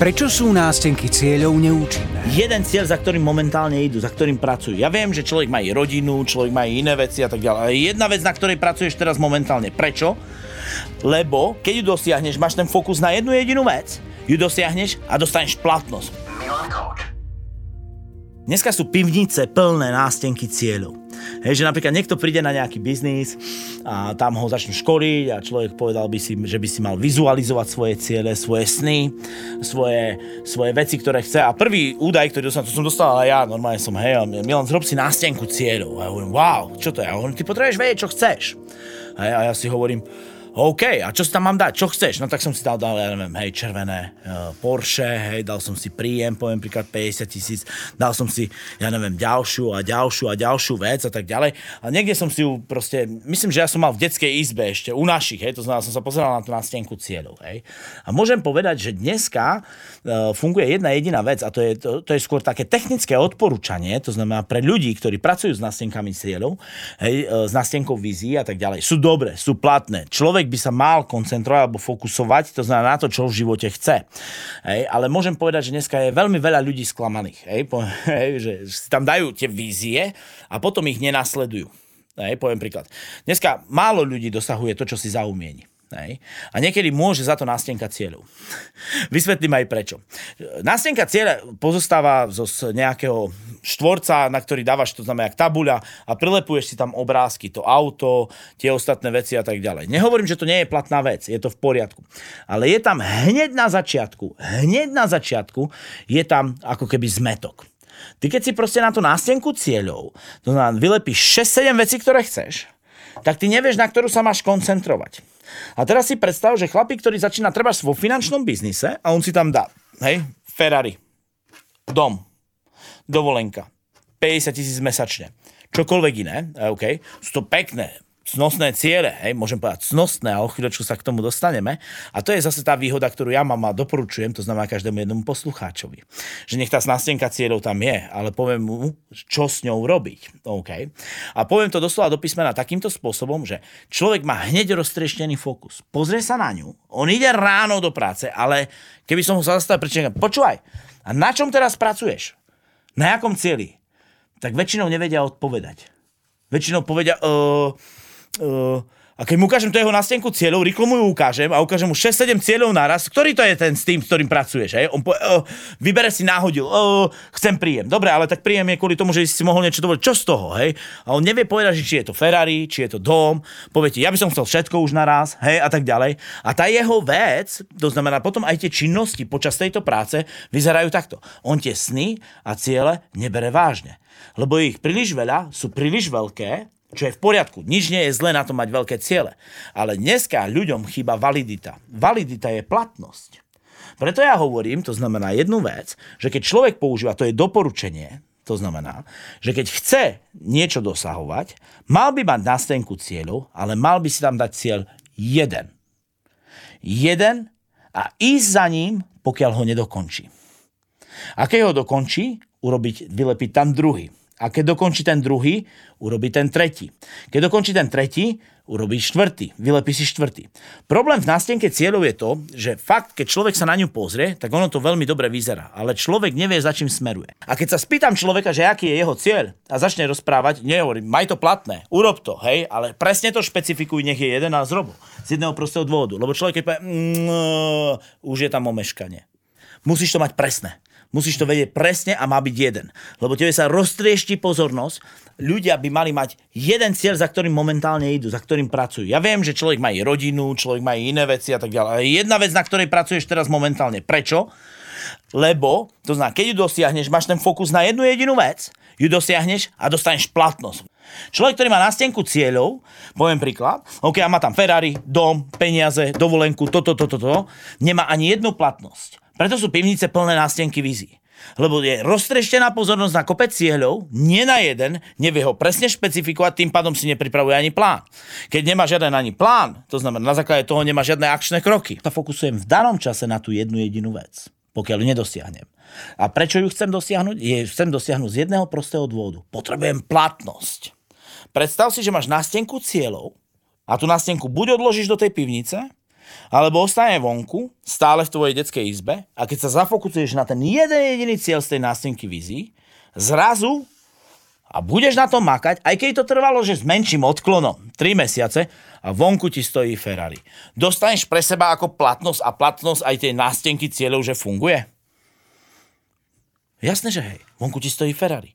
Prečo sú nástenky cieľov neúčinné? Jeden cieľ, za ktorým momentálne idú, za ktorým pracujú. Ja viem, že človek má i rodinu, človek má i iné veci a tak ďalej. Ale jedna vec, na ktorej pracuješ teraz momentálne. Prečo? Lebo keď ju dosiahneš, máš ten fokus na jednu jedinú vec, ju dosiahneš a dostaneš platnosť. Dneska sú pivnice plné nástenky cieľov. Hej, že napríklad niekto príde na nejaký biznis a tam ho začnú školiť a človek povedal by si, že by si mal vizualizovať svoje ciele, svoje sny, svoje, svoje veci, ktoré chce. A prvý údaj, ktorý som, to som dostal aj ja, normálne som, hej, Milan, zrob si nástenku cieľov. A ja hovorím, wow, čo to je? A hovorím, ty potrebuješ vedieť, čo chceš. Hej, a ja si hovorím, OK, a čo si tam mám dať? Čo chceš? No tak som si dal, dal ja neviem, hej, červené uh, Porsche, hej, dal som si príjem, poviem príklad 50 tisíc, dal som si, ja neviem, ďalšiu a ďalšiu a ďalšiu vec a tak ďalej. A niekde som si ju proste, myslím, že ja som mal v detskej izbe ešte, u našich, hej, to znamená, som sa pozeral na tú nástenku cieľov, hej. A môžem povedať, že dneska uh, funguje jedna jediná vec a to je, to, to je skôr také technické odporúčanie, to znamená pre ľudí, ktorí pracujú s nástenkami cieľov, hej, uh, s nástenkou vízií a tak ďalej. Sú dobré, sú platné. Človek človek by sa mal koncentrovať alebo fokusovať, to znamená na to, čo v živote chce. Hej, ale môžem povedať, že dneska je veľmi veľa ľudí sklamaných, hej, po, hej, že si tam dajú tie vízie a potom ich nenasledujú. Hej, poviem príklad. Dneska málo ľudí dosahuje to, čo si zaumieni. Hej. A niekedy môže za to nástenka cieľov. Vysvetlím aj prečo. Nástenka cieľa pozostáva zo nejakého štvorca, na ktorý dávaš, to znamená, jak tabuľa a prilepuješ si tam obrázky, to auto, tie ostatné veci a tak ďalej. Nehovorím, že to nie je platná vec, je to v poriadku. Ale je tam hneď na začiatku, hneď na začiatku je tam ako keby zmetok. Ty keď si proste na tú nástenku cieľov, to znamená, vylepíš 6-7 vecí, ktoré chceš, tak ty nevieš, na ktorú sa máš koncentrovať. A teraz si predstav, že chlapík, ktorý začína treba vo finančnom biznise a on si tam dá, hej, Ferrari, dom, dovolenka, 50 tisíc mesačne, čokoľvek iné, OK, sú to pekné, cnostné ciele, hej, môžem povedať cnostné a o chvíľočku sa k tomu dostaneme. A to je zase tá výhoda, ktorú ja mám a doporučujem, to znamená každému jednomu poslucháčovi. Že nech tá snastenka cieľov tam je, ale poviem mu, čo s ňou robiť. OK. A poviem to doslova do písmena takýmto spôsobom, že človek má hneď roztrieštený fokus. Pozrie sa na ňu, on ide ráno do práce, ale keby som ho zastavil, prečo počúvaj, a na čom teraz pracuješ? Na jakom cieli? Tak väčšinou nevedia odpovedať. Väčšinou povedia, uh, uh, a keď mu ukážem to jeho nástenku cieľov, rýchlo mu ju ukážem a ukážem mu 6-7 cieľov naraz, ktorý to je ten s tým, s ktorým pracuješ. Hej? On povie, uh, vybere si náhodil, uh, chcem príjem. Dobre, ale tak príjem je kvôli tomu, že si mohol niečo dovoliť. Čo z toho? Hej? A on nevie povedať, že či je to Ferrari, či je to dom. Povie ti, ja by som chcel všetko už naraz, hej, a tak ďalej. A tá jeho vec, to znamená potom aj tie činnosti počas tejto práce vyzerajú takto. On tie sny a ciele nebere vážne. Lebo ich príliš veľa, sú príliš veľké čo je v poriadku. Nič nie je zlé na to mať veľké ciele. Ale dneska ľuďom chýba validita. Validita je platnosť. Preto ja hovorím, to znamená jednu vec, že keď človek používa, to je doporučenie, to znamená, že keď chce niečo dosahovať, mal by mať nástenku cieľov, ale mal by si tam dať cieľ jeden. Jeden a ísť za ním, pokiaľ ho nedokončí. A keď ho dokončí, urobiť, vylepiť tam druhý. A keď dokončí ten druhý, urobí ten tretí. Keď dokončí ten tretí, urobí štvrtý. Vylepí si štvrtý. Problém v nástenke cieľov je to, že fakt, keď človek sa na ňu pozrie, tak ono to veľmi dobre vyzerá. Ale človek nevie, za čím smeruje. A keď sa spýtam človeka, že aký je jeho cieľ a začne rozprávať, nehovorím, maj to platné, urob to, hej, ale presne to špecifikuj, nech je jeden a zrobu. Z jedného prostého dôvodu. Lebo človek keď povie, mm, už je tam omeškanie. Musíš to mať presné. Musíš to vedieť presne a má byť jeden. Lebo tebe sa roztriešti pozornosť. Ľudia by mali mať jeden cieľ, za ktorým momentálne idú, za ktorým pracujú. Ja viem, že človek má i rodinu, človek má i iné veci a tak ďalej. Ale jedna vec, na ktorej pracuješ teraz momentálne. Prečo? Lebo, to znamená, keď ju dosiahneš, máš ten fokus na jednu jedinú vec, ju dosiahneš a dostaneš platnosť. Človek, ktorý má stenku cieľov, poviem príklad, ok, a má tam Ferrari, dom, peniaze, dovolenku, toto, toto, toto, nemá ani jednu platnosť. Preto sú pivnice plné nástenky vízií. Lebo je roztreštená pozornosť na kopec cieľov, nie na jeden, nevie ho presne špecifikovať, tým pádom si nepripravuje ani plán. Keď nemá žiaden ani plán, to znamená na základe toho nemá žiadne akčné kroky. Sa fokusujem v danom čase na tú jednu jedinú vec, pokiaľ ju nedosiahnem. A prečo ju chcem dosiahnuť? Je, chcem dosiahnuť z jedného prostého dôvodu. Potrebujem platnosť. Predstav si, že máš nástenku cieľov a tú nástenku buď odložíš do tej pivnice, alebo ostane vonku, stále v tvojej detskej izbe a keď sa zafokusuješ na ten jeden jediný cieľ z tej nástenky vizí, zrazu a budeš na tom makať, aj keď to trvalo, že s menším odklonom, 3 mesiace a vonku ti stojí Ferrari. Dostaneš pre seba ako platnosť a platnosť aj tej nástenky cieľov, že funguje? Jasné, že hej, vonku ti stojí Ferrari.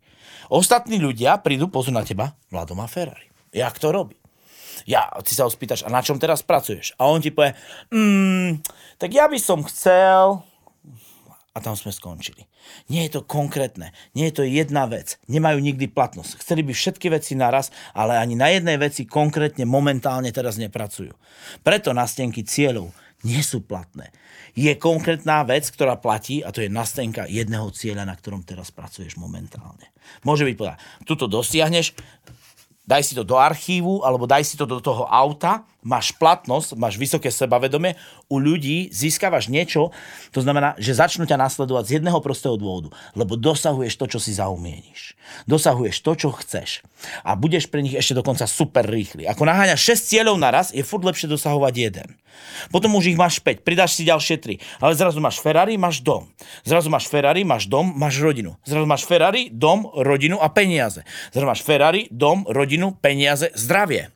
Ostatní ľudia prídu, pozor na teba, Vlado má Ferrari. Jak to robí? Ja, ty sa ho spýtaš, a na čom teraz pracuješ? A on ti povie, mm, tak ja by som chcel... A tam sme skončili. Nie je to konkrétne, nie je to jedna vec. Nemajú nikdy platnosť. Chceli by všetky veci naraz, ale ani na jednej veci konkrétne momentálne teraz nepracujú. Preto nastenky cieľov nie sú platné. Je konkrétna vec, ktorá platí a to je nastenka jedného cieľa, na ktorom teraz pracuješ momentálne. Môže byť povedať, tuto dosiahneš, daj si to do archívu alebo daj si to do toho auta, máš platnosť, máš vysoké sebavedomie, u ľudí získavaš niečo, to znamená, že začnú ťa nasledovať z jedného prostého dôvodu, lebo dosahuješ to, čo si zaumieníš. Dosahuješ to, čo chceš. A budeš pre nich ešte dokonca super rýchly. Ako naháňaš 6 cieľov naraz, je furt lepšie dosahovať jeden. Potom už ich máš 5, pridáš si ďalšie 3. Ale zrazu máš Ferrari, máš dom. Zrazu máš Ferrari, máš dom, máš rodinu. Zrazu máš Ferrari, dom, rodinu a peniaze. Zrazu máš Ferrari, dom, rodinu, peniaze, zdravie.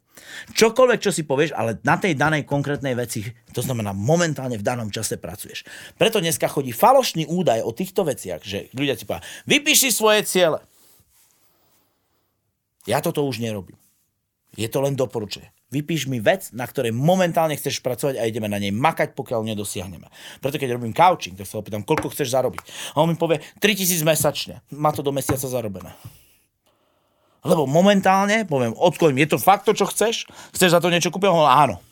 Čokoľvek, čo si povieš, ale na tej danej konkrétnej veci, to znamená momentálne v danom čase pracuješ. Preto dneska chodí falošný údaj o týchto veciach, že ľudia ti povedia, vypíši svoje ciele. Ja toto už nerobím. Je to len doporučenie. Vypíš mi vec, na ktorej momentálne chceš pracovať a ideme na nej makať, pokiaľ nedosiahneme. Preto keď robím couching, tak sa opýtam, koľko chceš zarobiť. A on mi povie 3000 mesačne. Má to do mesiaca zarobené. Lebo momentálne, poviem, odkloním, je to fakt to, čo chceš? Chceš za to niečo kúpiť? Áno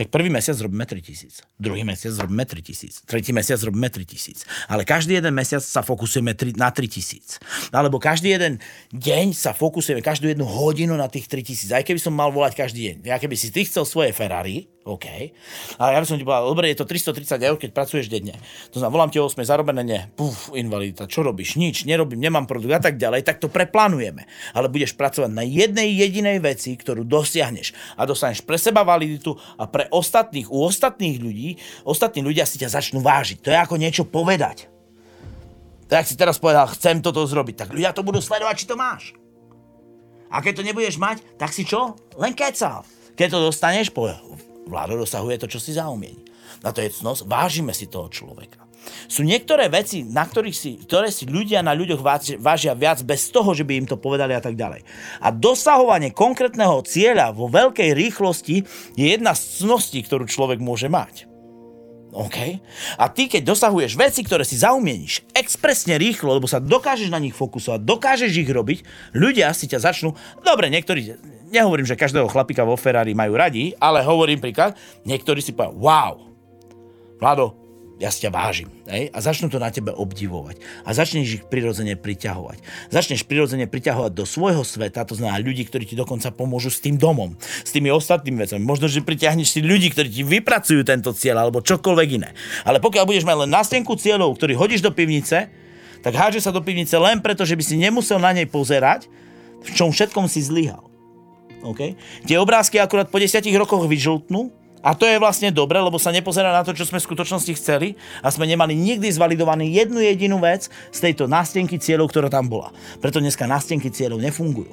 tak prvý mesiac robíme 3000, druhý mesiac robíme 3000, tretí mesiac robíme 3000. Ale každý jeden mesiac sa fokusujeme na 3000. Alebo každý jeden deň sa fokusujeme, každú jednu hodinu na tých 3000. Aj keby som mal volať každý deň. Ja keby si ty chcel svoje Ferrari, OK. A ja by som ti povedal, dobre, je to 330 eur, keď pracuješ denne. To znamená, volám ti o 8, zarobené, nie. Puf, invalidita, čo robíš? Nič, nerobím, nemám produkt a tak ďalej. Tak to preplánujeme. Ale budeš pracovať na jednej jedinej veci, ktorú dosiahneš. A dostaneš pre seba validitu a pre ostatných, u ostatných ľudí, ostatní ľudia si ťa začnú vážiť. To je ako niečo povedať. Tak si teraz povedal, chcem toto zrobiť, tak ľudia to budú sledovať, či to máš. A keď to nebudeš mať, tak si čo? Len kecal. Keď to dostaneš, povie, Vláda dosahuje to, čo si zaumieni. Na to je cnosť, vážime si toho človeka. Sú niektoré veci, na ktorých si, ktoré si ľudia na ľuďoch vážia viac bez toho, že by im to povedali a tak ďalej. A dosahovanie konkrétneho cieľa vo veľkej rýchlosti je jedna z cností, ktorú človek môže mať. OK? A ty, keď dosahuješ veci, ktoré si zaumieníš expresne rýchlo, lebo sa dokážeš na nich fokusovať, dokážeš ich robiť, ľudia si ťa začnú, dobre, niektorí nehovorím, že každého chlapika vo Ferrari majú radi, ale hovorím príklad, niektorí si povedia, wow, Vlado, ja si ťa vážim. Hej? A začnú to na tebe obdivovať. A začneš ich prirodzene priťahovať. Začneš prirodzene priťahovať do svojho sveta, to znamená ľudí, ktorí ti dokonca pomôžu s tým domom, s tými ostatnými vecami. Možno, že pritiahneš si ľudí, ktorí ti vypracujú tento cieľ alebo čokoľvek iné. Ale pokiaľ budeš mať len nástenku cieľov, ktorý hodíš do pivnice, tak háže sa do pivnice len preto, že by si nemusel na nej pozerať, v čom všetkom si zlyhal. Okay? Tie obrázky akurát po desiatich rokoch vyžltnú a to je vlastne dobre, lebo sa nepozerá na to, čo sme v skutočnosti chceli a sme nemali nikdy zvalidovaný jednu jedinú vec z tejto nástenky cieľov, ktorá tam bola. Preto dneska nástenky cieľov nefungujú.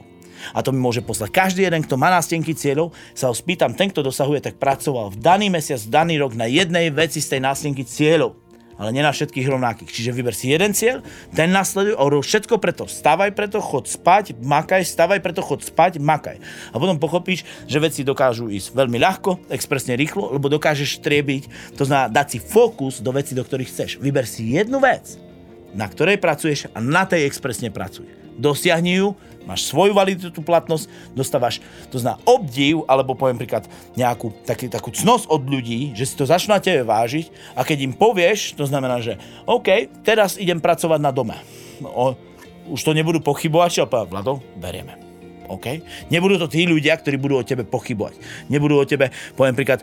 A to mi môže poslať každý jeden, kto má nástenky cieľov, sa ho spýtam, ten, kto dosahuje, tak pracoval v daný mesiac, v daný rok na jednej veci z tej nástenky cieľov ale nie na všetkých rovnakých. Čiže vyber si jeden cieľ, ten nasleduj a urob všetko preto. Stávaj preto, chod spať, makaj, stávaj preto, chod spať, makaj. A potom pochopíš, že veci dokážu ísť veľmi ľahko, expresne rýchlo, lebo dokážeš triebiť, to znamená dať si fokus do veci, do ktorých chceš. Vyber si jednu vec, na ktorej pracuješ a na tej expresne pracuj. Dosiahni ju, máš svoju validitu platnosť, dostávaš, to znamená obdiv, alebo poviem príklad nejakú taký, takú cnosť od ľudí, že si to začnú na tebe vážiť a keď im povieš, to znamená, že OK, teraz idem pracovať na dome. O, už to nebudú pochybovať, čo Vlado, berieme. OK? Nebudú to tí ľudia, ktorí budú o tebe pochybovať. Nebudú o tebe, poviem príklad,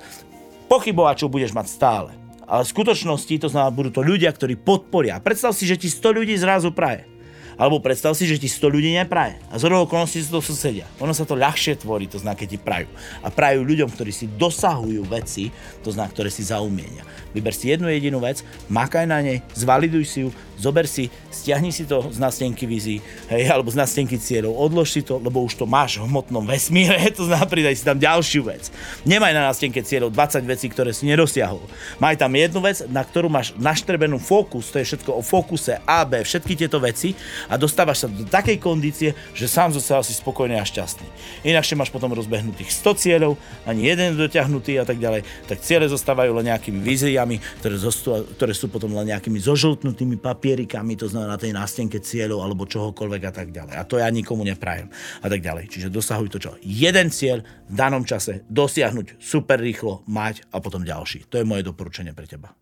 pochybovať, čo budeš mať stále. Ale v skutočnosti to znamená, budú to ľudia, ktorí podporia. Predstav si, že ti 100 ľudí zrazu praje. Alebo predstav si, že ti 100 ľudí nepraje. A z okolností sú to susedia. Ono sa to ľahšie tvorí, to znak, keď ti prajú. A prajú ľuďom, ktorí si dosahujú veci, to znak, ktoré si zaumienia. Vyber si jednu jedinú vec, makaj na nej, zvaliduj si ju, zober si, stiahni si to z nástenky vizí, hej, alebo z nástenky cieľov, odlož si to, lebo už to máš v hmotnom vesmíre, to znamená, pridaj si tam ďalšiu vec. Nemaj na nástenke cieľov 20 vecí, ktoré si nedosiahol. Maj tam jednu vec, na ktorú máš naštrbenú fokus, to je všetko o fokuse A, B, všetky tieto veci a dostávaš sa do takej kondície, že sám zo seba si spokojný a šťastný. Inakšie máš potom rozbehnutých 100 cieľov, ani jeden dotiahnutý a tak ďalej, tak ciele zostávajú len nejakými víziami, ktoré, zostú, ktoré sú potom len nejakými zožltnutými papierikami, to znamená na tej nástenke cieľov alebo čohokoľvek a tak ďalej. A to ja nikomu neprajem a tak ďalej. Čiže dosahuj to čo? Jeden cieľ v danom čase dosiahnuť super rýchlo, mať a potom ďalší. To je moje doporučenie pre teba.